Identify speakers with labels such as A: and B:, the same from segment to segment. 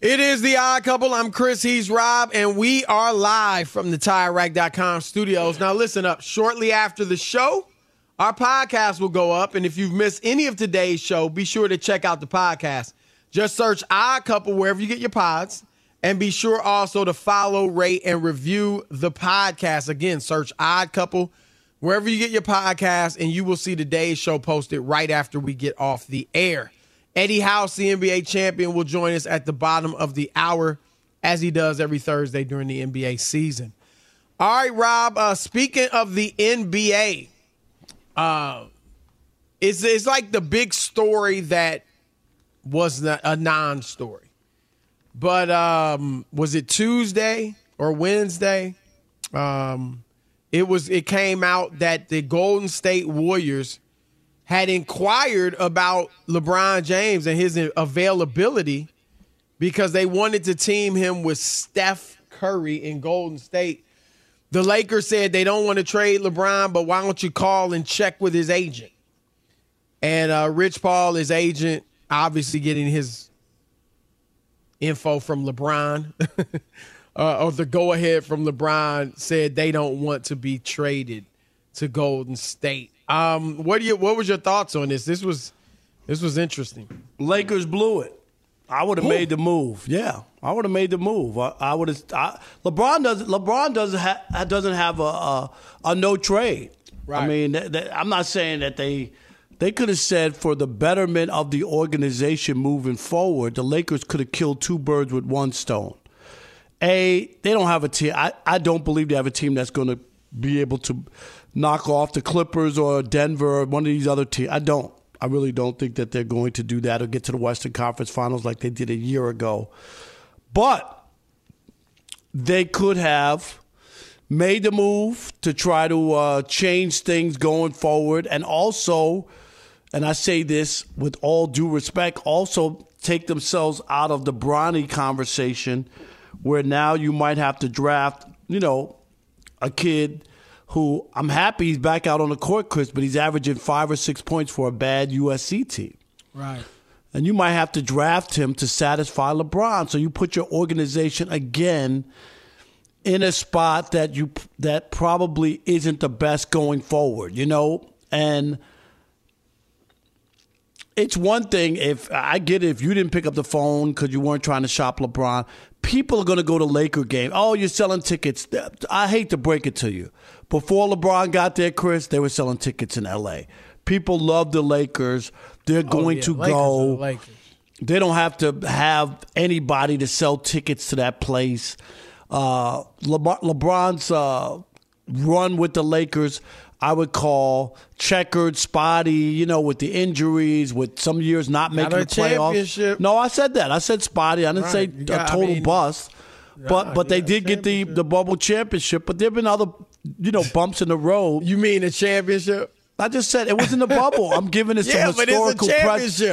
A: It is the odd couple. I'm Chris. He's Rob, and we are live from the TireRack.com studios. Now, listen up. Shortly after the show, our podcast will go up, and if you've missed any of today's show, be sure to check out the podcast. Just search Odd Couple wherever you get your pods, and be sure also to follow, rate, and review the podcast. Again, search Odd Couple wherever you get your podcast, and you will see today's show posted right after we get off the air. Eddie House, the NBA champion, will join us at the bottom of the hour, as he does every Thursday during the NBA season. All right, Rob. Uh, speaking of the NBA, uh, it's it's like the big story that was a non-story. But um, was it Tuesday or Wednesday? Um, it was. It came out that the Golden State Warriors had inquired about LeBron James and his availability because they wanted to team him with Steph Curry in Golden State. The Lakers said they don't want to trade LeBron, but why don't you call and check with his agent? And uh, Rich Paul, his agent, obviously getting his info from LeBron, uh, or the go ahead from LeBron, said they don't want to be traded to Golden State. Um, what do you? What was your thoughts on this? This was this was interesting.
B: Lakers blew it. I would have made the move. Yeah, I would have made the move. I, I would have. LeBron doesn't. LeBron doesn't have doesn't have a a, a no trade. Right. I mean, th- th- I'm not saying that they they could have said for the betterment of the organization moving forward, the Lakers could have killed two birds with one stone. A, they don't have a team. I, I don't believe they have a team that's going to be able to knock off the Clippers or Denver or one of these other teams. I don't. I really don't think that they're going to do that or get to the Western Conference Finals like they did a year ago. But they could have made the move to try to uh, change things going forward and also, and I say this with all due respect, also take themselves out of the Bronny conversation where now you might have to draft, you know, a kid who I'm happy he's back out on the court, Chris, but he's averaging five or six points for a bad USC team.
A: Right.
B: And you might have to draft him to satisfy LeBron. So you put your organization again in a spot that you that probably isn't the best going forward, you know? And it's one thing if I get it if you didn't pick up the phone because you weren't trying to shop LeBron. People are going to go to Laker game. Oh, you're selling tickets. I hate to break it to you. Before LeBron got there, Chris, they were selling tickets in LA. People love the Lakers. They're oh, going yeah. to Lakers go. They don't have to have anybody to sell tickets to that place. Uh, LeBron's uh, run with the Lakers, I would call checkered, spotty, you know, with the injuries, with some years not making
A: a
B: the playoffs. No, I said that. I said spotty. I didn't
A: Right.
B: say
A: got-
B: a
A: I
B: total
A: mean-
B: bust. But but they
A: yeah,
B: did get the, the bubble championship. But there've been other, you know, bumps in the road.
A: You mean a championship?
B: I just said it was in the bubble. I'm giving it some
A: Yeah, but it's a
B: historical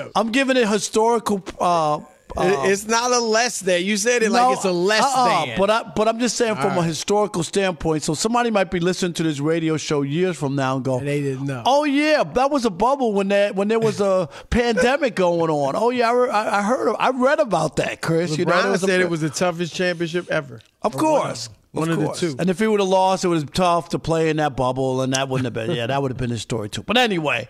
B: pre- I'm giving it historical. Uh,
A: It- it's not a less than. You said it like it's a less
B: uh-uh,
A: than.
B: But I, but I'm just saying from a historical standpoint. So somebody might be listening to this radio show years from now and go,
A: And they didn't know.
B: Oh yeah, that was a bubble when that when there was a pandemic going on. Oh yeah, I, re- I heard, of, I read about that, Chris. you know,
A: LeBron
B: was a-
A: said it was the toughest championship ever.
B: Of course.
A: One of the two.
B: And if he would have lost, it was tough to play in that bubble, and that wouldn't have been. Yeah, that would have been his story too. But anyway,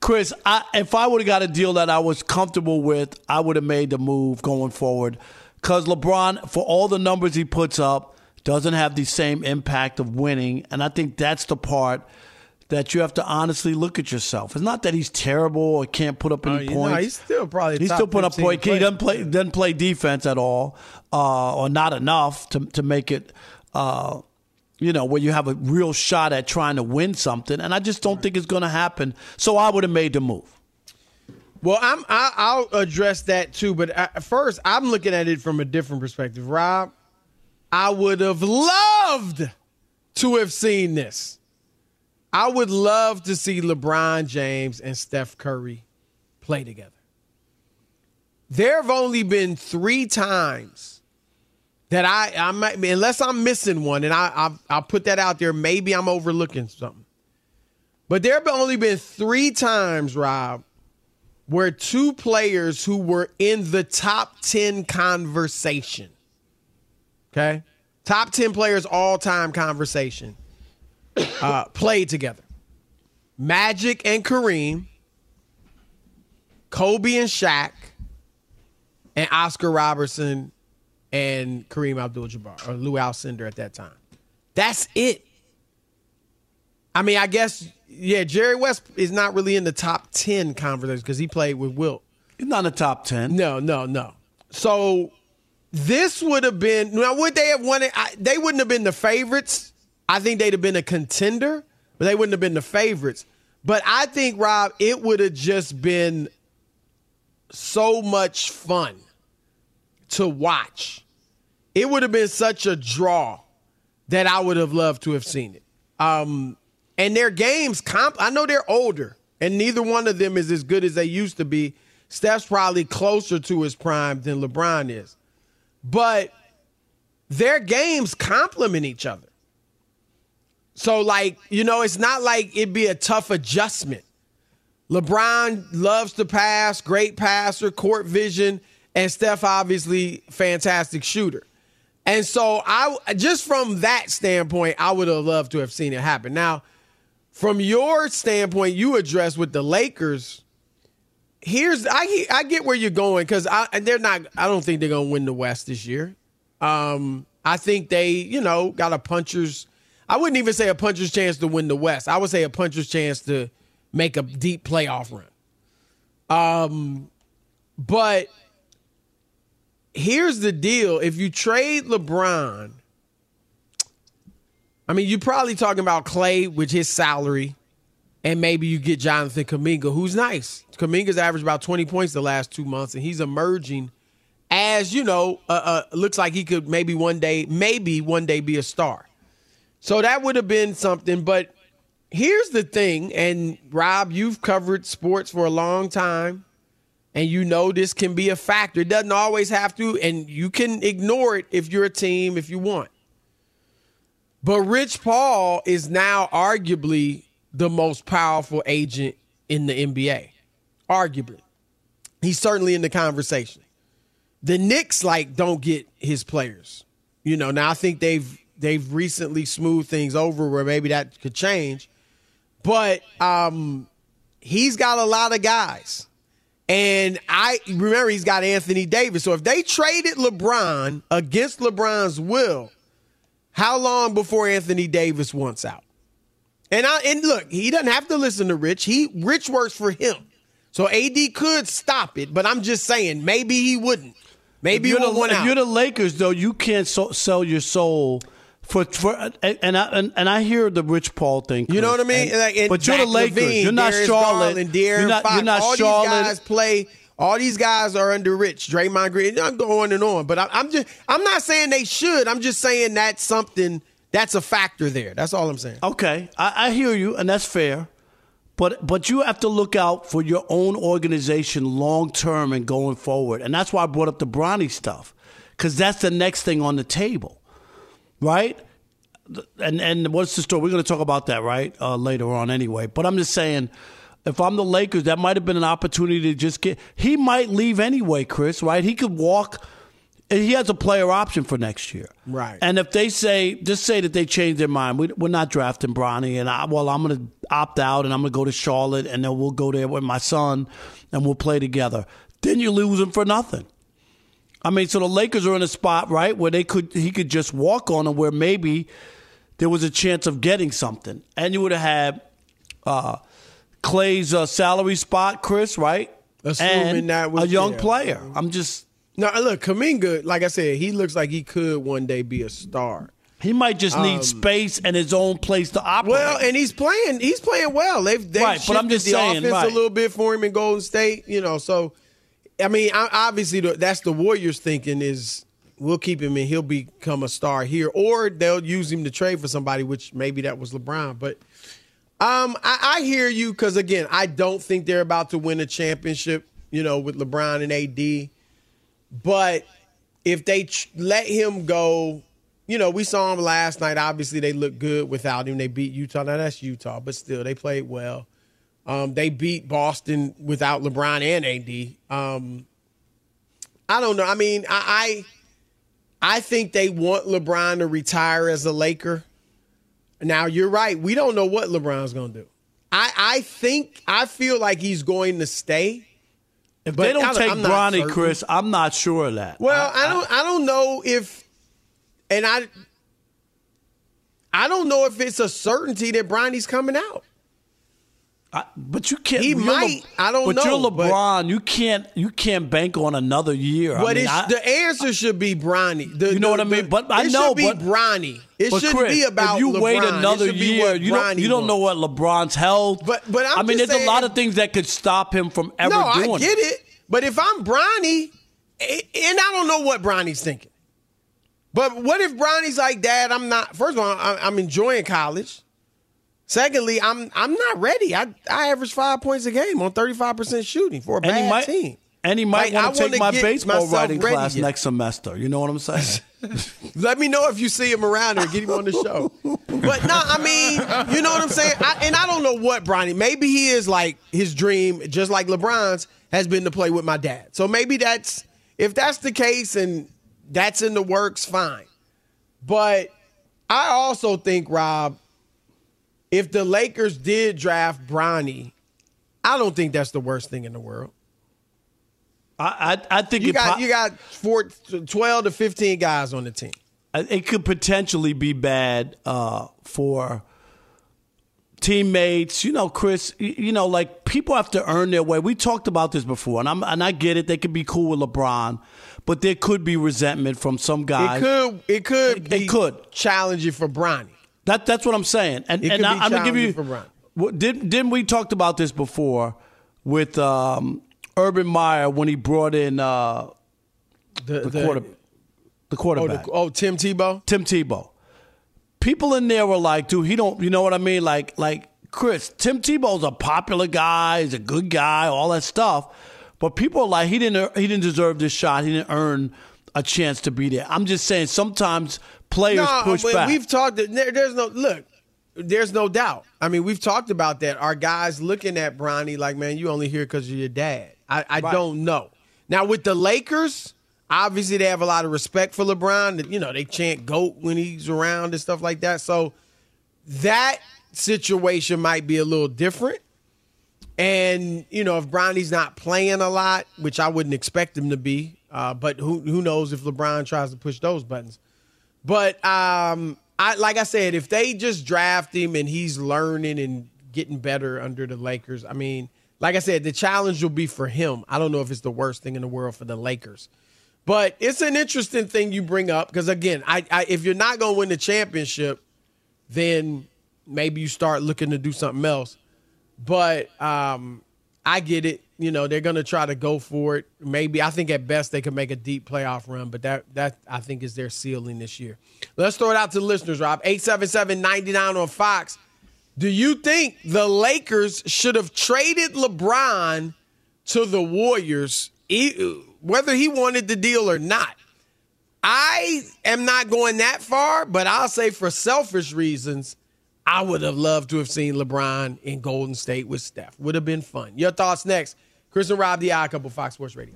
B: Chris, I, if I would have got a deal that I was comfortable with, I would have made the move going forward. Because LeBron, for all the numbers he puts up, doesn't have the same impact of winning, and I think that's the part that you have to honestly look at yourself. It's not that he's terrible or can't put up any
A: know,
B: points.
A: he's still probably
B: He's still putting up
A: 15
B: points. He doesn't play doesn't play defense at all, uh, or not enough to to make it. Uh, you know, where you have a real shot at trying to win something, and I just don't think it's going to happen. So I would have made the move.
A: Well, I'm I, I'll address that too, but uh first I'm looking at it from a different perspective. Rob, I would have loved to have seen this. I would love to see LeBron James and Steph Curry play together. There have only been three times that I, I might, unless I'm missing one, and I, I'll, I'll put that out there. Maybe I'm overlooking something. But there have only been three times, Rob, where two players who were in the top 10 conversation, okay? Top 10 players all time conversation, uh, played together. Magic and Kareem, Kobe and Shaq, and Oscar Robertson and Kareem Abdul Jabbar, or Lew Alcindor at that time. That's it. I mean, I guess, yeah, Jerry West is not really in the top 10 conversation because he played with Wilt.
B: He's not in the top ten.
A: No, no, no. So this would have been now would they have won it? I, they wouldn't have been the favorites. I think they'd have been a contender, but they wouldn't have been the favorites. But I think Rob, it would have just been so much fun to watch. It would have been such a draw that I would have loved to have seen it. Um, and their games comp I know they're older, and neither one of them is as good as they used to be. Steph's probably closer to his prime than LeBron is. But their games complement each other. So, like, you know, it's not like it'd be a tough adjustment. LeBron loves to pass, great passer, court vision, and Steph obviously fantastic shooter. And so I just from that standpoint, I would have loved to have seen it happen. Now, from your standpoint, you address with the Lakers. Here's I I get where you're going because I they're not. I don't think they're gonna win the West this year. Um, I think they you know got a puncher's. I wouldn't even say a puncher's chance to win the West. I would say a puncher's chance to make a deep playoff run. Um, but here's the deal: if you trade LeBron, I mean, you're probably talking about Clay with his salary, and maybe you get Jonathan Kuminga, who's nice. Kuminga's averaged about 20 points the last two months, and he's emerging as you know. Uh, uh, looks like he could maybe one day, maybe one day be a star. So that would have been something. But here's the thing, and Rob, you've covered sports for a long time and you know this can be a factor. It doesn't always have to, and you can ignore it if you're a team if you want. But Rich Paul is now arguably the most powerful agent in the NBA. Arguably. He's certainly in the conversation. The Knicks like don't get his players. You know, now I think they've they've recently smoothed things over where maybe that could change. But um he's got a lot of guys. And I remember he's got Anthony Davis. So if they traded LeBron against LeBron's will, how long before Anthony Davis wants out? And I and look, he doesn't have to listen to Rich. He Rich works for him. So AD could stop it, but I'm just saying maybe he wouldn't. Maybe
B: If you're, the, if you're the Lakers, though, you can't so, sell your soul For, for and I and, and I hear the Rich Paul thing.
A: You know what I mean?
B: And,
A: like,
B: but you're the Lakers.
A: LaVine,
B: you're not
A: Darius
B: Charlotte.
A: Garland,
B: you're not,
A: Fox.
B: you're not
A: all
B: Charlotte.
A: these guys play. All these guys are under Rich, Draymond Green. I'm going on and on, but I, I'm just I'm not saying they should. I'm just saying that's something that's a factor there. That's all I'm saying.
B: Okay, I, I hear you, and that's fair. But but you have to look out for your own organization long term and going forward, and that's why I brought up the Bronny stuff because that's the next thing on the table, right? And and what's the story? We're going to talk about that right uh, later on anyway. But I'm just saying, if I'm the Lakers, that might have been an opportunity to just get. He might leave anyway, Chris. Right? He could walk. He has a player option for next year,
A: right?
B: And if they say, just say that they change their mind, we, are not drafting Bronny, and I, well, I'm going to opt out, and I'm going to go to Charlotte, and then we'll go there with my son, and we'll play together. Then you lose him for nothing. I mean, so the Lakers are in a spot, right, where they could he could just walk on them, where maybe there was a chance of getting something, and you would have had uh, Klay's uh, salary spot, Chris, right?
A: Assuming
B: and
A: that was
B: a young player. I'm just
A: no. Look, Kuminga, like I said, he looks like he could one day be a star.
B: He might just need
A: Um,
B: space and his own place to operate.
A: Well, and he's playing. He's playing well. They've, they've
B: Right, but I'm just
A: the
B: saying,
A: offense
B: right.
A: a little bit for him in Golden State. You know, so I mean, obviously that's the Warriors thinking is we'll keep him and he'll become a star here, or they'll use him to trade for somebody, which maybe that was LeBron. But um, I, I hear you because again, I don't think they're about to win a championship. You know, with LeBron and AD, but if they let him go. You know, we saw him last night. Obviously, they look good without him. They beat Utah. Now that's Utah, but still, they played well. Um, they beat Boston without LeBron and AD. Um, I don't know. I mean, I, I I think they want LeBron to retire as a Laker. Now you're right. We don't know what LeBron's going to do. I I think I feel like he's going to stay.
B: if
A: but
B: they don't
A: I-
B: take Bronny. Chris, I'm not sure of that.
A: Well, I, don't I don't know if and I I don't know if it's a certainty that Bronny's coming out.
B: I- but you can't.
A: He might. I don't
B: but
A: know,
B: you're
A: but-
B: LeBron. you can't. You can't bank on another year.
A: But
B: I mean,
A: it's,
B: I-
A: the answer should be Bronny. The-
B: You know
A: the-
B: what I mean? But I know,
A: should be
B: but-
A: Bronny. It
B: but
A: shouldn't
B: Chris,
A: be about
B: if you
A: LeBron.
B: wait another year, you don't you don't know what LeBron's health.
A: But- but I'm
B: I mean, there's a lot of things that could stop him from ever
A: no,
B: doing
A: I get it. But if I'm Bronny, and I don't know what Bronny's thinking. But what if Bronny's like, Dad, I'm not. First of all, I'm enjoying college. Secondly, I'm I'm not ready. I I average five points a game on 35 percent shooting for a
B: And
A: bad
B: might,
A: team.
B: and he might
A: Like,
B: want to take my baseball writing class
A: yet.
B: next semester. You know what I'm saying?
A: Let me know if you see him around or get him on the show. But no, I mean, you know what I'm saying? I, and I don't know what Bronny. Maybe he is like his dream, just like LeBron's, has been to play with my dad. So maybe that's if that's the case and that's in the works, fine. But I also think, Rob, if the Lakers did draft Bronny, I don't think that's the worst thing in the world.
B: I, I I think
A: You got
B: po-
A: you got four, 12 to 15 guys on the team.
B: it could potentially be bad uh, for teammates. You know, Chris. You know, like people have to earn their way. We talked about this before, and I'm and I get it. They could be cool with LeBron, but there could be resentment from some guys.
A: It could it could
B: It- it
A: be
B: could.
A: challenging for Bronny.
B: That that's what I'm saying. And and I, I'm gonna give you.
A: challenging for Bron.
B: What, did didn't we talked about this before with um, Urban Meyer when he brought in uh,
A: The,
B: the quarter the
A: oh,
B: quarterback
A: the, oh, Tim Tebow.
B: Tim Tebow. People in there were like, dude, he don't. You know what I mean? Like like Chris, Tim Tebow's a popular guy. He's a good guy. All that stuff. But people are like, he didn't he didn't deserve this shot. He didn't earn a chance to be there. I'm just saying sometimes players
A: No,
B: push
A: but
B: back.
A: we've talked. There, there's no look. There's no doubt. I mean, we've talked about that. Our guys looking at Bronny like, man, you only here because of your dad. I, I
B: Right.
A: don't know. Now with the Lakers, obviously they have a lot of respect for LeBron. You know they chant "goat" when he's around and stuff like that. So that situation might be a little different. And you know, if Bronny's not playing a lot, which I wouldn't expect him to be, uh, but who who knows if LeBron tries to push those buttons. But um, I like I said, if they just draft him and he's learning and getting better under the Lakers, I mean, like I said, the challenge will be for him. I don't know if it's the worst thing in the world for the Lakers, But it's an interesting thing you bring up because again, I, I if you're not going to win the championship, then maybe you start looking to do something else. But um, I get it. You know, they're going to try to go for it. Maybe I think at best they can make a deep playoff run, but that that I think is their ceiling this year. Let's throw it out to the listeners, Rob. 877-99 on Fox. Do you think the Lakers should have traded LeBron to the Warriors, whether he wanted the deal or not? I am not going that far, but I'll say for selfish reasons, I would have loved to have seen LeBron in Golden State with Steph. Would have been fun. Your thoughts next. Chris and Rob, the Odd Couple, Fox Sports Radio.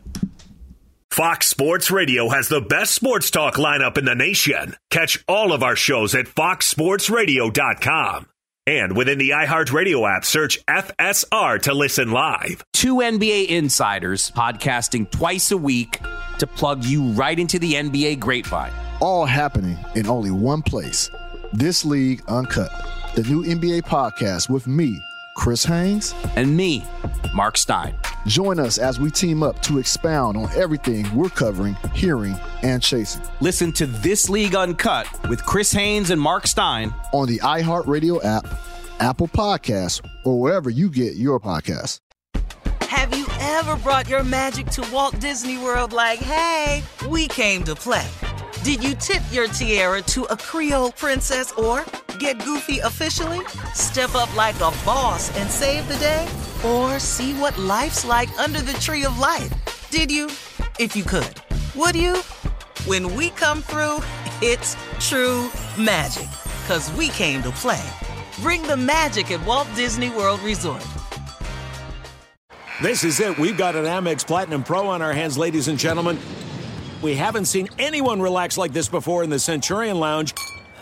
C: Fox Sports Radio has the best sports talk lineup in the nation. Catch all of our shows at foxsportsradio.com. And within the iHeartRadio app, search FSR to listen live.
D: Two NBA insiders podcasting twice a week to plug you right into the NBA grapevine.
E: All happening in only one place. This League Uncut, the new NBA podcast with me, Chris Haynes,
D: and me, Mark Stein.
E: Join us as we team up to expound on everything we're covering, hearing, and chasing.
D: Listen to This League Uncut with Chris Haynes and Mark Stein
E: on the iHeartRadio app, Apple Podcasts, or wherever you get your podcasts.
F: Have you ever brought your magic to Walt Disney World like, hey, we came to play? Did you tip your tiara to a Creole princess or get goofy officially? Step up like a boss and save the day? Or see what life's like under the tree of life? Did you? If you could. Would you? When we come through, it's true magic. Cause we came to play. Bring the magic at Walt Disney World Resort.
G: This is it. We've got an Amex Platinum Pro on our hands, ladies and gentlemen. We haven't seen anyone relax like this before in the Centurion Lounge.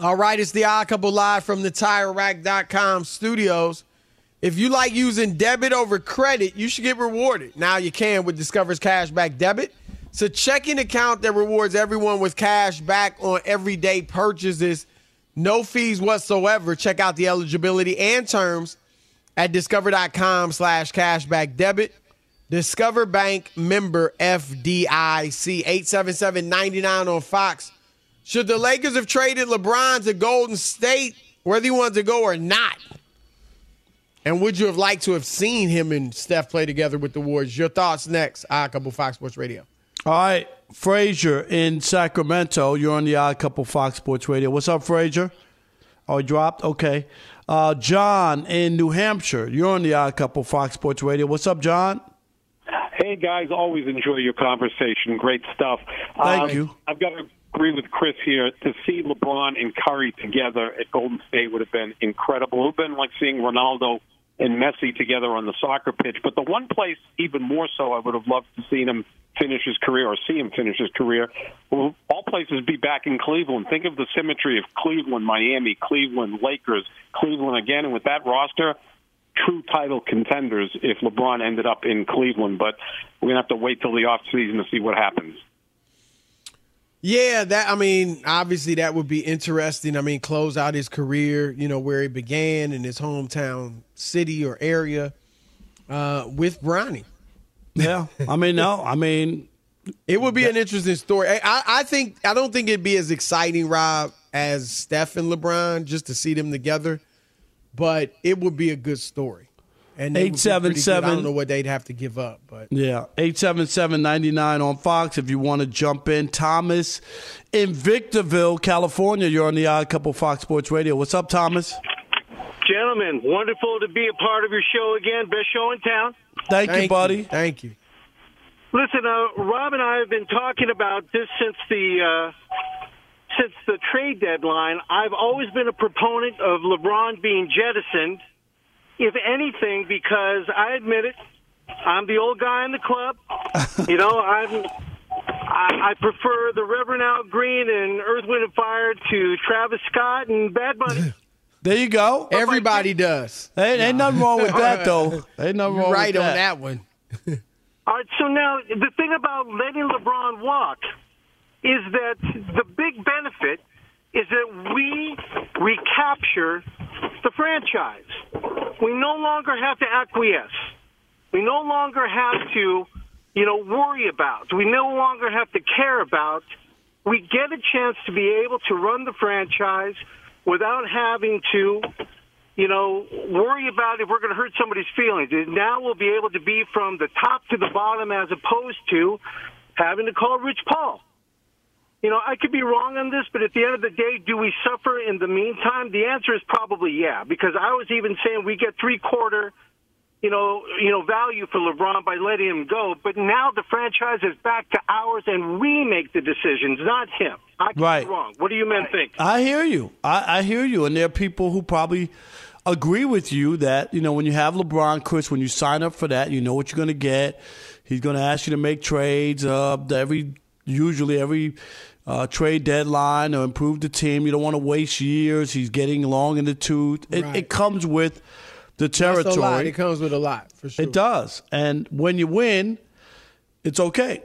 A: All right, it's the Odd live from the TireRack.com studios. If you like using debit over credit, you should get rewarded. Now you can with Discover's Cashback Debit. It's a checking account that rewards everyone with cash back on everyday purchases. No fees whatsoever. Check out the eligibility and terms at discover.com slash cashback debit. Discover Bank member FDIC 877 on Fox. Should the Lakers have traded LeBron to Golden State, whether he wanted to go or not? And would you have liked to have seen him and Steph play together with the Warriors? Your thoughts next. Odd Couple Fox Sports Radio.
B: All right, Frazier in Sacramento. You're on the Odd Couple Fox Sports Radio. What's up, Frazier? Oh, he dropped? Okay. Uh, John in New Hampshire. You're on the Odd Couple Fox Sports Radio. What's up, John?
H: Hey, guys. Always enjoy your conversation. Great stuff.
B: Thank um, you.
H: I've got to agree with Chris here. To see LeBron and Curry together at Golden State would have been incredible. It would have been like seeing Ronaldo and Messi together on the soccer pitch. But the one place, even more so, I would have loved to see him finish his career or see him finish his career. Will all places be back in Cleveland? Think of the symmetry of Cleveland, Miami, Cleveland, Lakers, Cleveland again, and with that roster, true title contenders if LeBron ended up in Cleveland. But we're gonna have to wait till the off season to see what happens.
A: Yeah, that I mean, obviously that would be interesting. I mean, close out his career, you know, where he began in his hometown city or area uh, with Bronny.
B: Yeah, I mean, no, I mean,
A: it would be an interesting story. I, I think I don't think it'd be as exciting, Rob, as Steph and LeBron, just to see them together, but it would be a good story. And
B: eight seven seven.
A: I don't know what they'd have to give up, but
B: yeah, eight seven seven ninety nine on Fox. If you want to jump in, Thomas in Victorville, California. You're on the Odd Couple Fox Sports Radio. What's up, Thomas?
I: Gentlemen, wonderful to be a part of your show again. Best show in town.
B: Thank, Thank you, buddy.
A: You. Thank you.
I: Listen, uh, Rob and I have been talking about this since the uh, since the trade deadline. I've always been a proponent of LeBron being jettisoned if anything, because I admit it, I'm the old guy in the club. you know, I'm. I, I prefer the Reverend Al Green and Earth, Wind and Fire to Travis Scott and Bad Bunny.
B: There you go.
A: Everybody does.
B: Ain't, ain't nothing wrong with that, though. Ain't nothing wrong
A: right
B: with that.
A: on that one.
I: All right, so now the thing about letting LeBron walk is that the big benefit is that we recapture the franchise. We no longer have to acquiesce. We no longer have to, you know, worry about. We no longer have to care about. We get a chance to be able to run the franchise without having to, you know, worry about if we're going to hurt somebody's feelings. Now we'll be able to be from the top to the bottom as opposed to having to call Rich Paul you know, I could be wrong on this, but at the end of the day, do we suffer in the meantime? The answer is probably yeah, because I was even saying we get three quarter, you know, you know, value for LeBron by letting him go. But now the franchise is back to ours, and we make the decisions, not him. I could
B: right.
I: be wrong. What do you men think?
B: I hear you. I, I hear you, and there are people who probably agree with you that you know when you have LeBron, Chris, when you sign up for that, you know what you're going to get. He's going to ask you to make trades uh, every usually every uh, trade deadline or improve the team. You don't want to waste years. He's getting long in the tooth. It, right. it comes with the territory.
A: It comes with a lot, for sure.
B: It does. And when you win, it's okay.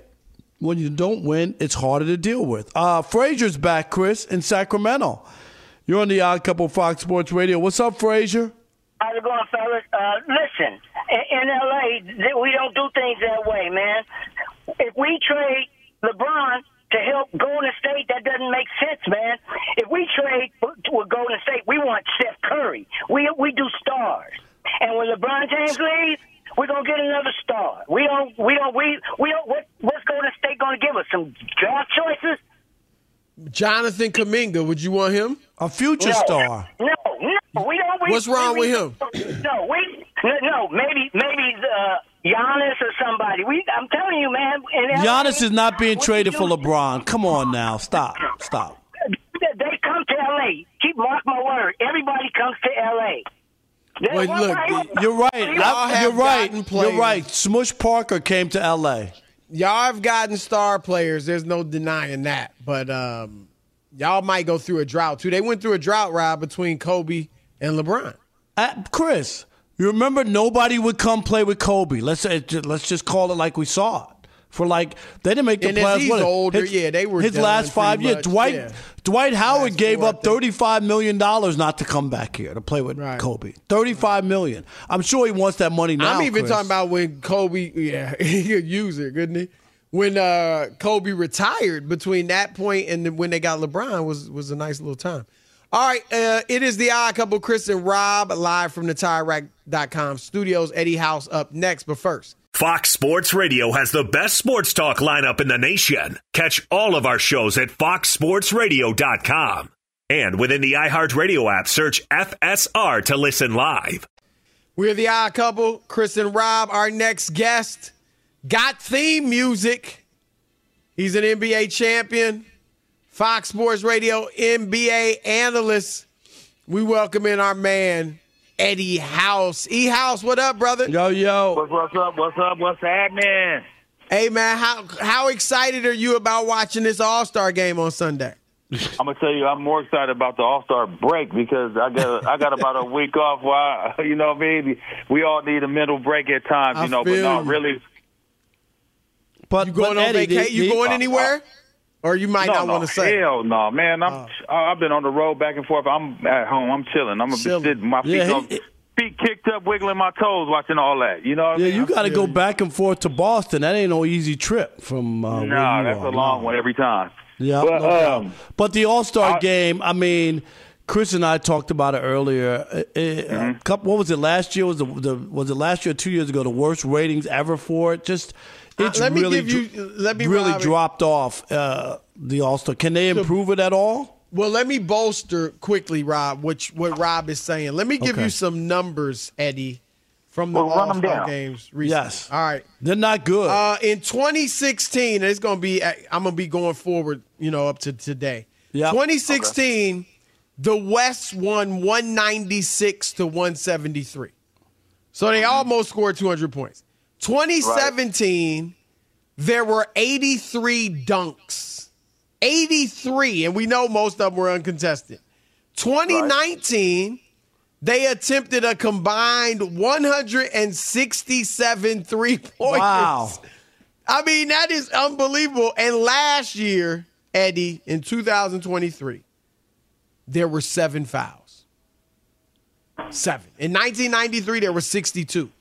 B: When you don't win, it's harder to deal with. Uh, Frazier's back, Chris, in Sacramento. You're on the Odd Couple Fox Sports Radio. What's up, Frazier?
J: How's it going, fellas? Uh, listen, in, in L.A., we don't do things that way, man. If we trade LeBron to help Golden State, that doesn't make sense, man. If we trade with Golden State, we want Steph Curry. We we do stars, and when LeBron James leaves, we're gonna get another star. We don't we don't we we don't what what's Golden State gonna give us? Some draft choices?
A: Jonathan Kuminga, would you want him?
B: A future
J: no,
B: star.
J: No, no, we don't. We,
A: What's wrong
J: we,
A: with him?
J: No, we no maybe maybe uh, Giannis or somebody. We, I'm telling you, man.
B: Giannis is not being traded for LeBron. Come on now, stop, stop.
J: They come to L.A. Keep mark my word. Everybody comes to L.A.
A: Wait, look,
B: you're right. I, you're right. You're right. Smush Parker came to L.A.
A: Y'all have gotten star players. There's no denying that. But um, y'all might go through a drought too. They went through a drought, Rob, between Kobe and LeBron.
B: Uh, Chris, you remember nobody would come play with Kobe. Let's let's just call it like we saw it. For like they didn't make the
A: and
B: playoffs.
A: He's
B: what,
A: older,
B: his,
A: yeah. They were
B: his last five years.
A: Much,
B: Dwight
A: yeah.
B: Dwight Howard
A: last
B: gave
A: four,
B: up thirty five million dollars not to come back here to play with
A: right.
B: Kobe. Thirty five million. I'm sure he wants that money now.
A: I'm even
B: Chris.
A: talking about when Kobe. Yeah, he could use it, couldn't he? When uh, Kobe retired, between that point and when they got LeBron was was a nice little time. All right, uh, it is the odd couple, Chris and Rob, live from the TireRack.com studios. Eddie House up next, but first.
C: Fox Sports Radio has the best sports talk lineup in the nation. Catch all of our shows at foxsportsradio.com. And within the iHeartRadio app, search FSR to listen live.
A: We're the odd couple, Chris and Rob. Our next guest got theme music. He's an NBA champion. Fox Sports Radio NBA analyst. We welcome in our man, Eddie House. E House, what up, brother?
B: Yo, yo.
K: What's, what's up? What's up? What's happening?
A: Hey, man, how how excited are you about watching this All Star game on Sunday?
K: I'm gonna tell you, I'm more excited about the All Star break because I got I got about a week off. While you know, maybe we all need a mental break at times. You
A: I
K: know, but
A: feel
K: no,
A: you.
K: really.
B: But
A: You going
B: but
A: on
B: Eddie,
A: vacation?
B: the-
A: You going anywhere? Or you might
K: no,
A: not
K: no,
A: want to say?
K: Hell no, man. I'm
A: Oh.
K: I've been on the road back and forth. I'm at home. I'm chilling. I'm a
A: Chilling.
K: bit my feet,
B: Yeah, he-
K: on- feet kicked up, wiggling my toes, watching all that. You know what I
B: Yeah,
K: mean?
B: you got to go back and forth to Boston. That ain't no easy trip from. Uh, where
K: Nah, that's
B: are.
K: a long one every time.
B: Yeah,
K: But,
B: no
K: um,
B: but the All Star game. I mean, Chris and I talked about it earlier. Uh, uh,
K: Mm-hmm.
B: couple, what was it last year? Was the, the was it last year? or Two years ago, the worst ratings ever for it. Just it's
A: Uh, let me
B: really
A: give you- let me,
B: really
A: Robbie-
B: dropped off uh, the All Star. Can they improve it at all?
A: Well, let me bolster quickly, Rob, which what Rob is saying. Let me give
B: Okay.
A: you some numbers, Eddie, from the
K: Well,
A: All Star games recently.
B: Yes.
A: All right.
B: They're not good.
A: Uh, in 2016, it's going to be, I'm going to be going forward, you know, up to today.
B: Yeah.
A: 2016, the West won 196 to 173. So they almost scored 200 points. 2017, there were 83 dunks. 83, and we know most of them were uncontested. 2019, they attempted a combined 167 three pointers.
B: Wow.
A: I mean, that is unbelievable. And last year, Eddie, in 2023, there were seven fouls. Seven. In 1993, there were 62.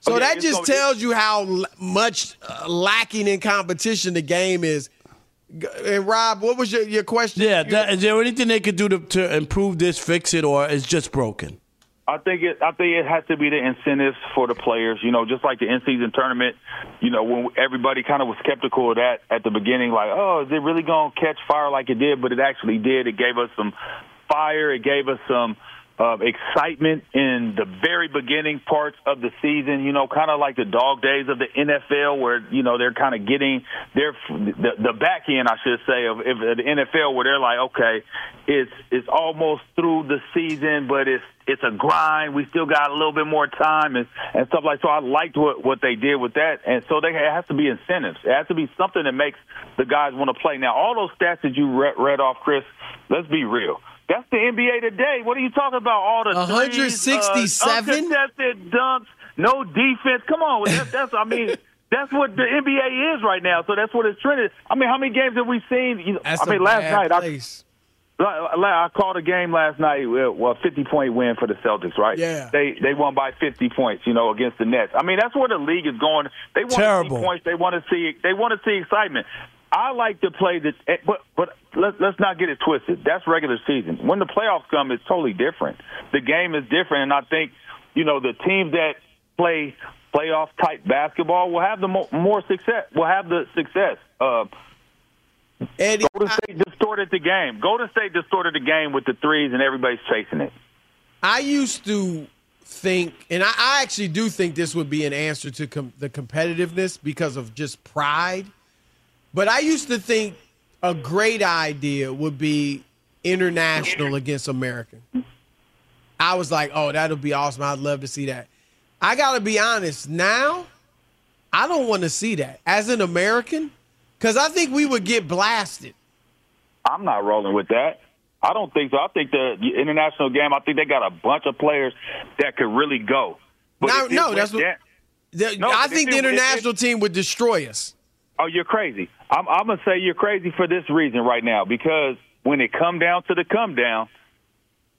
A: So
K: Oh, yeah,
A: that just
K: gonna-
A: tells you how l- much uh, lacking in competition the game is. And Rob, what was your, your question?
B: yeah. That, is there anything they could do to, to improve this, fix it, or it's just broken?
K: I think it. I think it has to be the incentives for the players. You know, just like the in-season tournament. You know, when everybody kind of was skeptical of that at the beginning, like, oh, is it really going to catch fire like it did? But it actually did. It gave us some fire. It gave us some uh, excitement in the very beginning parts of the season. You know, kind of like the dog days of the NFL, where you know they're kind of getting their the, the back end, I should say, of, of the NFL, where they're like, okay, it's it's almost through the season, but it's it's a grind. We still got a little bit more time and, and stuff like. So I liked what what they did with that, and so they has to be incentives. It has to be something that makes the guys want to play. Now, all those stats that you read off, Chris. Let's be real. That's the NBA today. What are you talking about? All the threes, uh,
A: 167?
K: uncontested dunks, no defense. Come on, that's, that's I mean. That's what the NBA is right now, so that's what it's trending. I mean, how many games have we seen? You know,
A: That's
K: I mean, last night I,
A: place.
K: La- la- I called a game last night. uh, Well, fifty point win for the Celtics, right?
A: Yeah.
K: They they won by fifty points, you know, against the Nets. I mean, that's where the league is going. They want
B: Terrible.
K: to see points. They want to see. They want to see excitement. I like to play the, eh, but but let's let's not get it twisted. That's regular season. When the playoffs come, it's totally different. The game is different, and I think you know the teams that play playoff type basketball will have the mo- more success. Will have the success. Uh,
A: Eddie,
K: Golden State distorted the game. Golden State distorted the game with the threes, and everybody's chasing it.
A: I used to think, and I, I actually do think this would be an answer to com- the competitiveness because of just pride. But I used to think a great idea would be international against American. I was like, oh, that'll be awesome. I'd love to see that. I got to be honest. Now, I don't want to see that as an American because I think we would get blasted.
K: I'm not rolling with that. I don't think so. I think the international game. I think they got a bunch of players that could really go. But
A: No, no, that's what-
K: down-
A: The-
K: No,
A: I think the
K: it- it-
A: international team would destroy us.
K: Oh, you're crazy. I'm, I'm gonna say you're crazy for this reason right now because when it come down to the come down,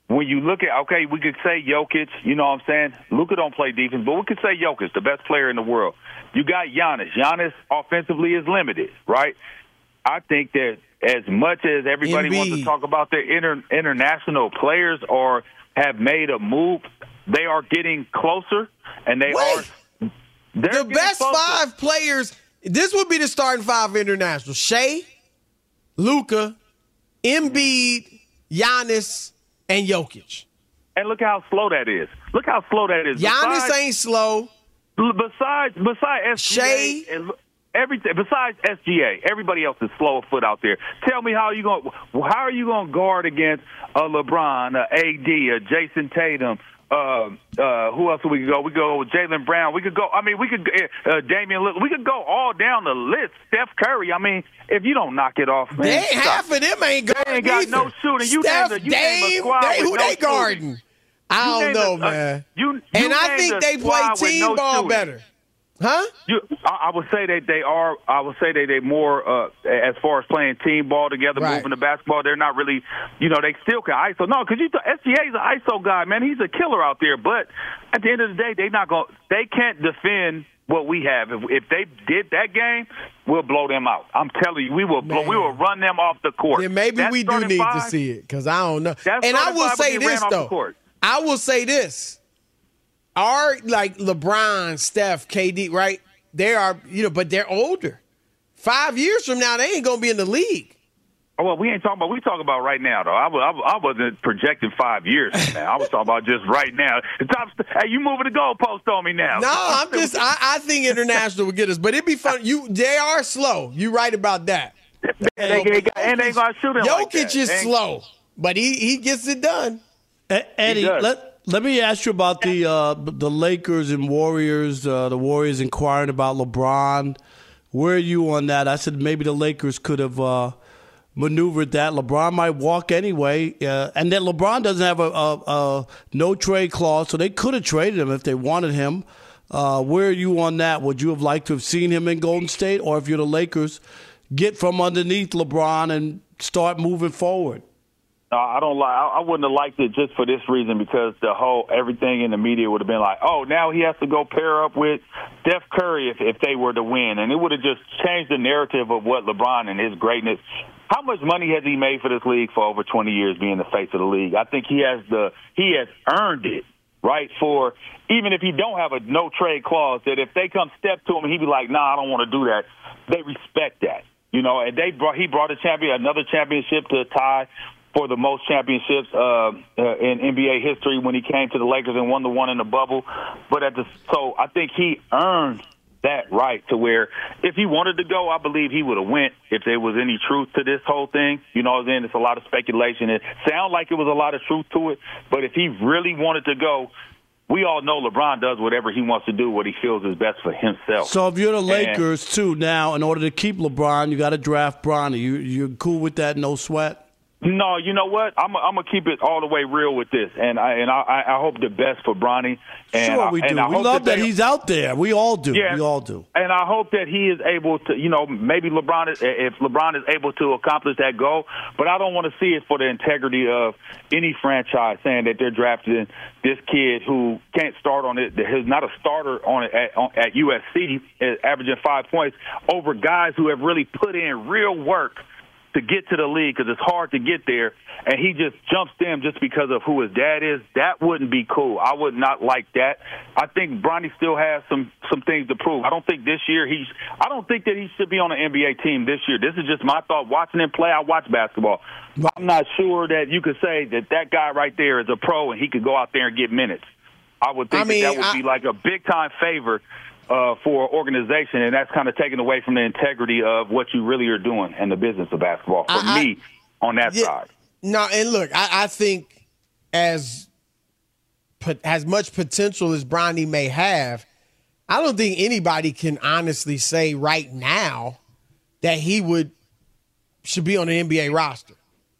K: when you look at okay, we could say Jokic, you know what I'm saying? Luka don't play defense, but we could say Jokic, the best player in the world. You got Giannis. Giannis offensively is limited, right? I think that as much as everybody wants to talk about their inter, international players or have made a move, they are getting closer, and they
A: Wait.
K: are.
A: The best
K: closer.
A: five players. This would be the starting five international: Shai, Luka, Embiid, Giannis, and Jokic.
K: And look how slow that is. Look how slow that is.
A: Giannis
K: Besides-
A: ain't slow.
K: Besides, besides SGA,
A: Shai.
K: and everything. Besides SGA, everybody else is slow of foot out there. Tell me how you going? How are you going to guard against uh, uh, a LeBron, a AD, a Jayson Tatum? Uh, uh, who else we could go? We could go with Jaylen Brown. We could go. I mean, we could uh, Damian. Lillard. We could go all down the list. Steph Curry. I mean, if you don't knock it off, man,
A: They
K: stop.
A: half of them ain't guarding
K: ain't got
A: either.
K: no shooting. You
A: Steph,
K: a- you a squad
A: they, who
K: no
A: they
K: shooting.
A: guarding? I don't know,
K: a- uh,
A: man.
K: you- you
A: and I think they play team
K: no
A: ball
K: shooting.
A: better. Huh?
K: You, I, I would say that they are. I would say that they more uh, as far as playing team ball together,
A: Right.
K: moving the basketball. They're not really, you know, they still can ISO. No, because you th- SGA's an ISO guy, man. He's a killer out there. But at the end of the day, they not going. They can't defend what we have. If, if they did that game, we'll blow them out. I'm telling you, we will. Blow, we will run them off the court.
A: Then maybe
K: That
A: we do need to see it because I don't know. And I will say this though. I will say this. Are like LeBron, Steph, KD, right? They are, you know, but they're older. Five years from now, they ain't gonna be in the league.
K: Oh, well, we ain't talking about. We talking about right now, though. I, was, I, was- I wasn't projecting five years. from now. I was talking about just right now. The top. Hey, you moving the goalpost on me now?
A: No, I'm just. I, I think international will get us, but it'd be fun. You, they are slow. You right about that.
K: They, they, got- and they ain't gonna shoot him
A: Jokic
K: like that.
A: is
K: They
A: slow, but he he gets it done.
B: Eddie,
K: does.
B: let let me ask you about the uh, the Lakers and Warriors. Uh, the Warriors inquiring about LeBron. Where are you on that? I said maybe the Lakers could have uh, maneuvered that. LeBron might walk anyway, uh, and then LeBron doesn't have a, a, a no trade clause, so they could have traded him if they wanted him. Uh, where are you on that? Would you have liked to have seen him in Golden State, or if you're the Lakers, get from underneath LeBron and start moving forward?
K: No, I don't like. I wouldn't have liked it just for this reason because the whole everything in the media would have been like, oh, now he has to go pair up with Steph Curry if if they were to win, and it would have just changed the narrative of what LeBron and his greatness. How much money has he made for this league for over 20 years being the face of the league? I think he has the he has earned it right for even if he don't have a no trade clause that if they come step to him he'd be like, nah, I don't want to do that. They respect that. You know, and they brought he brought a champion another championship to tie for the most championships uh, uh, in NBA history when he came to the Lakers and won the one in the bubble. But at the so I think he earned that right to where if he wanted to go, I believe he would have went if there was any truth to this whole thing. You know, then it's a lot of speculation. It sounds like it was a lot of truth to it, but if he really wanted to go, we all know LeBron does whatever he wants to do, what he feels is best for himself.
B: So if you're the
K: And-
B: Lakers too, now in order to keep LeBron, you got to draft Bronny. You you're cool with that? No sweat.
K: No, you know what? I'm I'm gonna keep it all the way real with this, and I and I, I hope the best for Bronny. And
B: sure, we
K: and
B: do.
K: I
B: We love that,
K: they-
B: he's out there. We all do.
K: Yeah.
B: We all do.
K: And I hope that he is able to, you know, maybe LeBron, is, if LeBron is able to accomplish that goal, but I don't want to see it for the integrity of any franchise saying that they're drafting this kid who can't start on it, who's not a starter on it at, on, at USC, averaging five points over guys who have really put in real work to get to the league because it's hard to get there, and he just jumps them just because of who his dad is. That wouldn't be cool. I would not like that. I think Bronny still has some some things to prove. I don't think this year he's. I don't think that he should be on an NBA team this year. This is just my thought. Watching him play, I watch basketball. I'm not sure that you could say that that guy right there is a pro and he could go out there and get minutes. I would think
A: I mean,
K: that, that would
A: I-
K: be like a big time favor uh, for an organization, and that's kind of taken away from the integrity of what you really are doing in the business of basketball. For
A: I- I-
K: me, on that
A: Yeah.
K: side,
A: No, and look, I, I think as as much potential as Bronny may have, I don't think anybody can honestly say right now that he would should be on an NBA roster.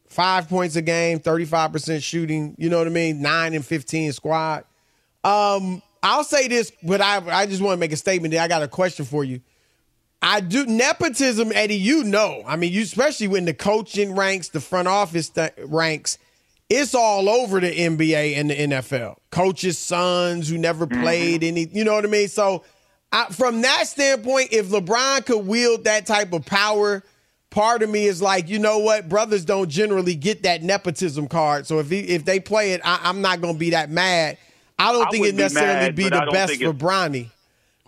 A: Five points a game, thirty five percent shooting. You know what I mean? Nine and fifteen squad. Um, I'll say this, but I I just want to make a statement. There, I got a question for you. I do nepotism, Eddie. You know, I mean, you especially when the coaching ranks, the front office th- ranks, it's all over the NBA and the NFL. Coaches' sons who never mm-hmm. played any, you know what I mean. So, I, from that standpoint, if LeBron could wield that type of power, part of me is like, you know what, brothers don't generally get that nepotism card. So if he, if they play it, I, I'm not going to be that mad. I don't
K: I
A: think it
K: wouldn't be
A: necessarily
K: mad,
A: be the best for Bronny.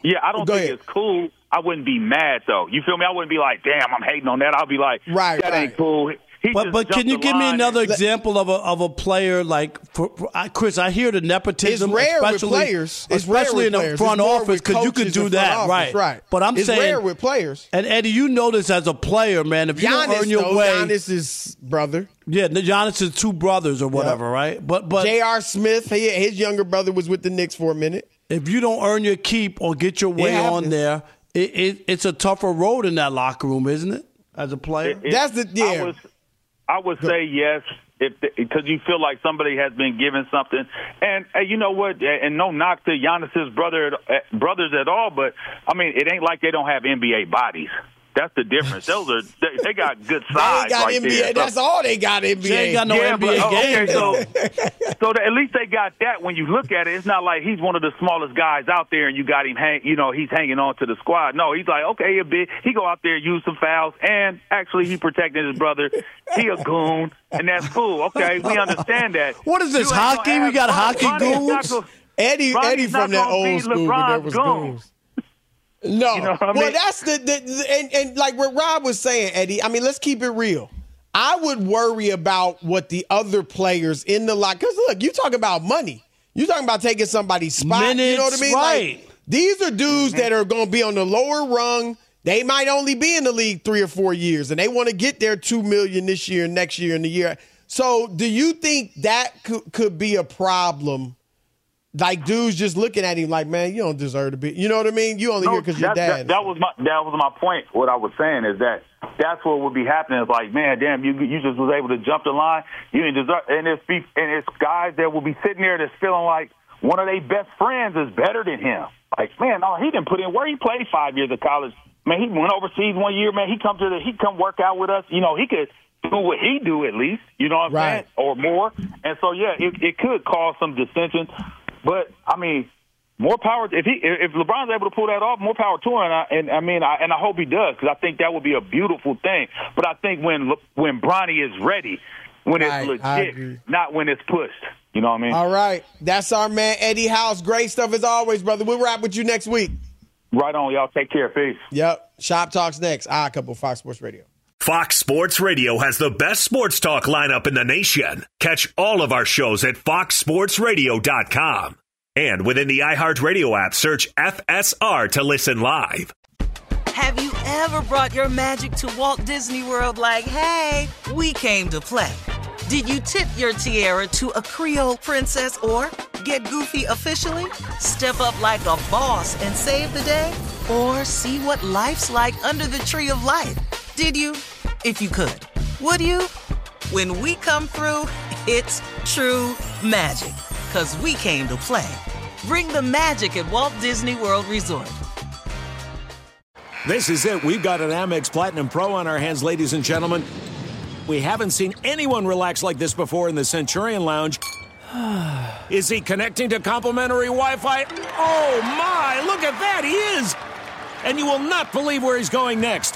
K: yeah, I don't
A: Go
K: think
A: ahead.
K: it's cool. I wouldn't be mad though. You feel me? I wouldn't be like, "Damn, I'm hating on that." I'll be like,
A: Right,
K: that ain't cool." He
B: But but can you give me another
K: and-
B: example of a of a player like for, for- I, Chris? I hear the nepotism,
A: It's rare with
B: especially
A: players. It's rare
B: especially in the
A: players.
B: front
A: It's
B: office because you can do that,
A: office,
B: right?
A: right.
B: But I'm
A: it's
B: saying,
A: rare with players.
B: and Eddie, you know this as a player, man. If you don't
A: Giannis,
B: earn your
A: though,
B: way,
A: Giannis is brother.
B: yeah, Giannis is two brothers or whatever, right? But but
A: J.R. Smith, he, his younger brother was with the Knicks for a minute.
B: if you don't earn your keep or get your way on there, it, it, it's a tougher road in that locker room, isn't it? As a player,
K: It-
A: That's the- yeah.
K: I, would say yes if because you feel like somebody has been given something. And uh, you know what? And no knock to Giannis's brother brothers at all, but I mean, it ain't like they don't have NBA bodies. That's the difference. Those are they, they got good size.
A: they got
K: right
A: NBA.
K: There.
A: That's all they got. NBA.
B: They ain't got no
K: yeah,
B: NBA
K: but, oh,
B: game.
K: okay, so so that at least they got that. When you look at it, it's not like he's one of the smallest guys out there, and you got him hang. You know, he's hanging on to the squad. No, he's like, okay, a bit. He go out there, use some fouls, and actually he protected his brother. He a goon, and that's cool. Okay, we understand that.
B: What is this
K: You
B: hockey? We got
K: fun.
B: hockey
K: Ronnie's
B: goons?
A: Eddie,
K: Ronnie's
A: Eddie from that old
K: be
A: school, but there was
K: goon.
A: goons. No,
K: You know
A: well,
K: mean?
A: that's the, the, and, and like what Rob was saying, Eddie. I mean, let's keep it real. I would worry about what the other players in the lot. Because look, you talking about money. You talking about taking somebody's spot. you know what I mean?
B: right.
A: Like, these are dudes mm-hmm. that are going to be on the lower rung. They might only be in the league three or four years, and they want to get their two million this year, next year, and the year. So, do you think that could, could be a problem? Like dudes just looking at him like, man, you don't deserve to be. You know what I mean? You only
K: No,
A: here because your dad.
K: That, that was my that was my point. What I was saying is that that's what would be happening. Is like, man, damn, you you just was able to jump the line. You didn't deserve, and it's and it's guys that will be sitting there that's feeling like one of their best friends is better than him. Like, man, no, he didn't put in where he played five years of college. Man, he went overseas one year. Man, he come to the he come work out with us. You know, he could do what he do at least. You know what I'm
A: Right.
K: saying, or more. And so yeah, it, it could cause some dissension. But I mean, more power if he if LeBron's able to pull that off, more power to him. And I, and I mean, I, and I hope he does because I think that would be a beautiful thing. But I think when when Bronny is ready, when it's
A: I
K: legit, not when it's pushed. You know what I mean?
A: All right. That's our man, Eddie House. Great stuff as always, brother. We'll wrap with you next week.
K: Right on, y'all. Take care. Peace.
A: Yep. Shop Talks next. Ah, couple Fox Sports Radio.
C: Fox Sports Radio has the best sports talk lineup in the nation. Catch all of our shows at foxsportsradio.com. And within the iHeartRadio app, search FSR to listen live.
F: Have you ever brought your magic to Walt Disney World like, hey, we came to play? Did you tip your tiara to a Creole princess or get goofy officially? Step up like a boss and save the day? Or see what life's like under the tree of life? Did you? If you could. Would you? When we come through, it's true magic. Cause we came to play. Bring the magic at Walt Disney World Resort.
G: This is it. We've got an Amex Platinum Pro on our hands, ladies and gentlemen. We haven't seen anyone relax like this before in the Centurion Lounge. Is he connecting to complimentary Wi Fi? Oh my, look at that, he is! And you will not believe where he's going next.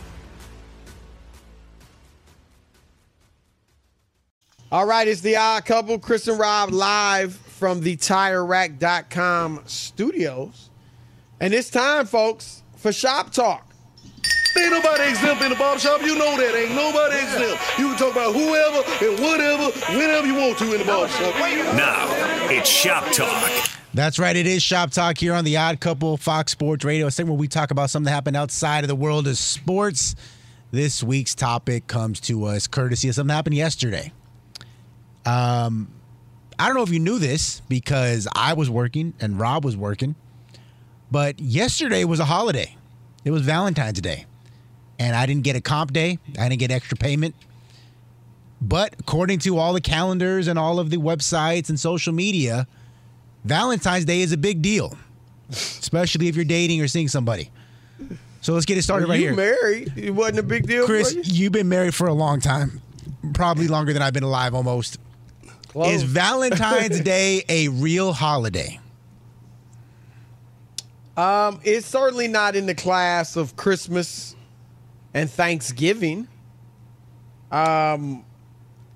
A: All right, it's the odd couple, Chris and Rob live from the TireRack.com studios. And it's time, folks, for Shop Talk.
L: Ain't nobody exempt in the barbershop. You know that. Ain't nobody exempt. You can talk about whoever and whatever, whenever you want to in the barbershop.
C: Now, it's Shop Talk.
M: That's right. It is Shop Talk here on the Odd Couple Fox Sports Radio, a segment where we talk about something that happened outside of the world of sports. This week's topic comes to us courtesy of something that happened yesterday. Um, I don't know if you knew this because I was working and Rob was working, but yesterday was a holiday. It was Valentine's Day, and I didn't get a comp day. I didn't get extra payment. But according to all the calendars and all of the websites and social media, Valentine's Day is a big deal. especially if you're dating or seeing somebody. So let's get it started
A: Are
M: right
A: you
M: here.
A: married? It wasn't a big deal
M: Chris,
A: for you?
M: you've been married for a long time, probably longer than I've been alive almost.
A: Close.
M: Is Valentine's Day a real holiday?
A: Um, it's certainly not in the class of Christmas and Thanksgiving. Um,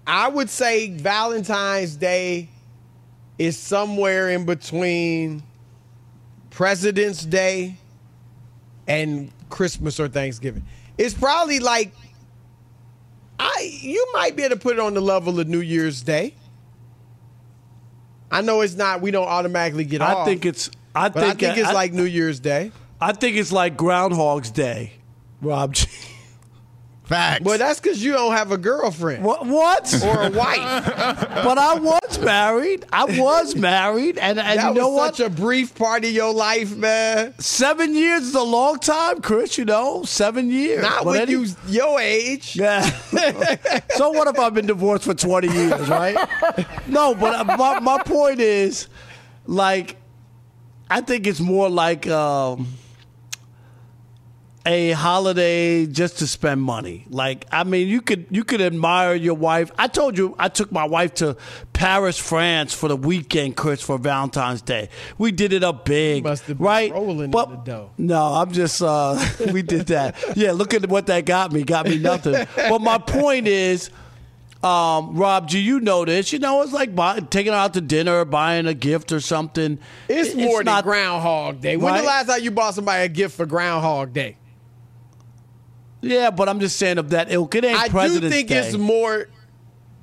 A: I would say Valentine's Day is somewhere in between President's Day and Christmas or Thanksgiving. It's probably like I you might be able to put it on the level of New Year's Day. I know it's not. We don't automatically get
B: I
A: off.
B: think it's. I
A: but
B: think,
A: I think it's
B: I-
A: like New Year's Day.
B: I think it's like Groundhog's Day, Rob. G.
M: Facts.
A: Well, that's because you don't have a girlfriend.
B: What? What?
A: Or a wife.
B: but I was married. I was married, and and
A: that
B: you know
A: was
B: what?
A: such a brief part of your life, man.
B: Seven years is a long time, Chris. You know, seven years.
A: Not
B: But
A: when
B: any-
A: you your age.
B: Yeah. so what if I've been divorced for 20 years, right? No, but uh, my, my point is, like, I think it's more like um, a holiday just to spend money. Like, I mean, you could you could admire your wife. I told you I took my wife to Paris, France for the weekend, Chris, for Valentine's Day. We did it up big,
A: Must have been
B: right?
A: rolling
B: But-
A: in the dough.
B: no, I'm just uh we did that. Yeah, look at what that got me. Got me nothing. But my point is, um, Rob, do you know this? You know, it's like buy, taking her out to dinner, buying a gift or something.
A: It's
B: It-
A: more than
B: not-
A: Groundhog Day. When
B: Right?
A: the last time you bought somebody a gift for Groundhog Day?
B: Yeah, but I'm just saying of that ilk. It ain't
A: I do think
B: Day.
A: it's more.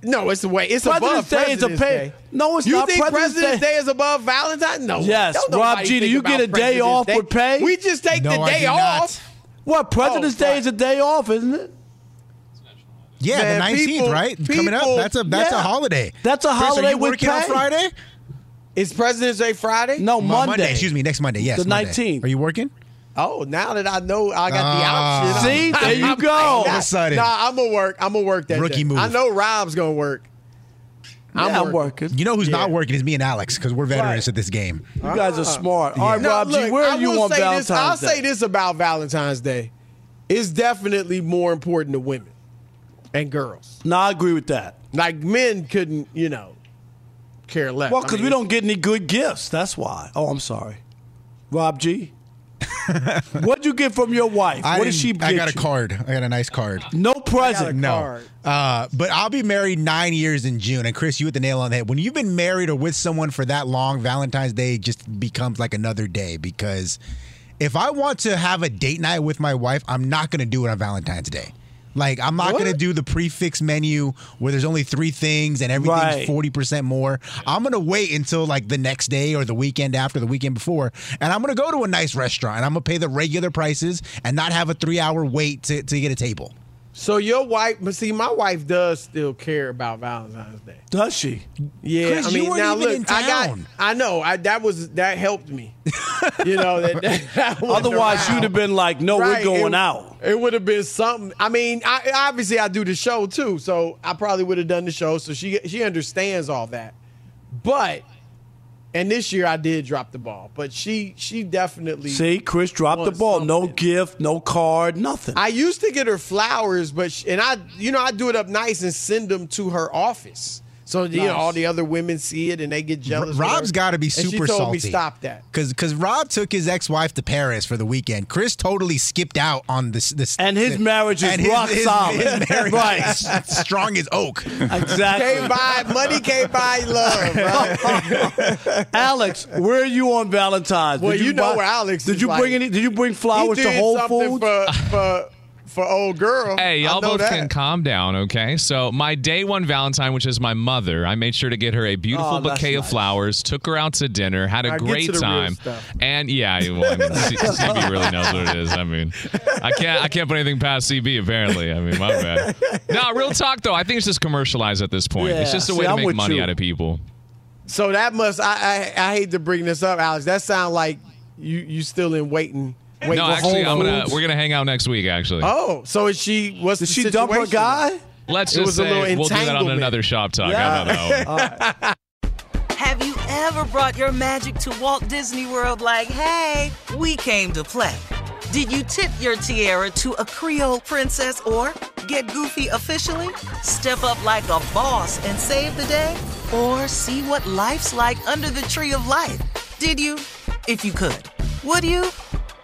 A: No, it's the way. It's
B: President's
A: above
B: Day is a pay-
A: Day.
B: No, it's
A: you
B: not.
A: think
B: President's
A: President's
B: Day-
A: Day is above Valentine's? No.
B: Yes, Rob G, do you get a day off with pay?
A: We just take
M: No,
A: the day off.
B: What President's
A: Oh,
B: Day is a day off, isn't it?
M: Yeah,
A: Man,
M: the nineteenth,
A: people-
M: right? Coming up. That's a that's
B: yeah.
M: a holiday.
B: That's a
M: Chris,
B: holiday
M: Are you
B: with
M: working on? Friday?
A: Is President's Day Friday?
B: No,
M: Mo-
B: Monday.
M: Excuse me, next Monday. Yes,
B: The 19th.
M: Are you working?
A: Oh, now that I know I got the
M: Ah.
A: option.
B: See, there you go.
M: All of a sudden.
A: Nah, I'm gonna work. I'm gonna work that
M: Rookie
A: day.
M: move.
A: I know Rob's gonna work. I'm
B: yeah, I'm
A: working.
B: working.
M: You know who's
A: Yeah.
M: not working is me and Alex because we're veterans
B: Right.
M: at this game.
B: You guys are smart. All right,
A: No,
B: Rob
A: look,
B: G, where
A: I
B: are you
A: will
B: on
A: say
B: Valentine's
A: this, I'll
B: Day?
A: say this about Valentine's Day. It's definitely more important to women and girls.
B: No, I agree with that.
A: Like men couldn't, you know, care less.
B: Well,
A: I
B: because
A: mean,
B: we don't get any good gifts. That's why. Oh, I'm sorry. Rob G. What'd you get from your wife?
M: I
B: what did
M: didn't-
B: she get
M: I got a card. I got a nice card.
B: No present.
M: No.
A: card.
M: Uh, but I'll be married nine years in June. And Chris, you hit the nail on the head. When you've been married or with someone for that long, Valentine's Day just becomes like another day because if I want to have a date night with my wife, I'm not going to do it on Valentine's Day. Like, I'm not going to do the prefix menu where there's only three things and everything's
B: Right.
M: 40% more. I'm to wait until like the next day or the weekend after the weekend before. And I'm to go to a nice restaurant and I'm to pay the regular prices and not have a three hour wait to, to get a table.
A: So your wife, but see, my wife does still care about Valentine's Day.
B: Does she?
A: Yeah, I mean, now
M: even
A: look,
M: in
A: I got,
M: town.
A: I know, I that was that helped me. you know that. that
B: Otherwise,
A: around.
B: you'd have been like, no,
A: Right,
B: we're going
A: it,
B: out.
A: It would have been something. I mean, I, obviously I do the show too, so I probably would have done the show. So she she understands all that. But and this year I did drop the ball, but she she definitely
B: See, Chris dropped the ball. No gift, no card, nothing.
A: I used to get her flowers, but she, and I you know I do it up nice and send them to her office. So you know all the other women see it and they get jealous.
M: Rob's got to be super
A: And
M: super
A: she told
M: salty.
A: me stop that.
M: Because because Rob took his ex wife to Paris for the weekend. Chris totally skipped out on this. this
B: And his marriage is
M: and
B: rock
M: his-
B: solid.
M: His marriage
B: Right.
M: is strong as oak.
B: exactly.
A: Can't buy money, can't buy love. Right?
B: Alex, where are you on Valentine's?
A: Well,
B: Did
A: you know
B: buy-
A: where Alex
B: Did
A: is
B: you
A: like-
B: bring any? Did you bring flowers
A: he
B: to
A: did
B: Whole Foods?
A: for for for old girl.
N: Hey,
A: I
N: y'all both
A: that.
N: can calm down, okay? So my day one Valentine, which is my mother, I made sure to get her a beautiful
B: Oh, that's
N: bouquet of flowers, took her out to dinner, had a great
A: to the real
N: time, and yeah, well, I mean, C- CB really knows what it is. I mean, I can't I can't put anything past CB apparently. I mean, my bad. No, real talk though, I think it's just commercialized at this point. it's just a
B: see,
N: way to
B: I'm
N: make money
B: you.
N: out of people.
A: So that must. I, I I hate to bring this up, Alex. That sounds like you you still in waiting. Waiting
N: no,
A: for
N: actually, I'm gonna we're gonna hang out next week. Actually,
A: Oh, so is she? What's
B: Did
A: the
B: she dump her guy?
N: let's just
A: was a little
N: say we'll do that on another shop talk.
B: Yeah.
N: How about that one?
F: Have you ever Ever brought your magic to Walt Disney World like, hey, we came to play? Did you tip your tiara to a Creole princess or get goofy officially? Step up like a boss and save the day? Or see what life's like under the tree of life? Did you? If you could. Would you?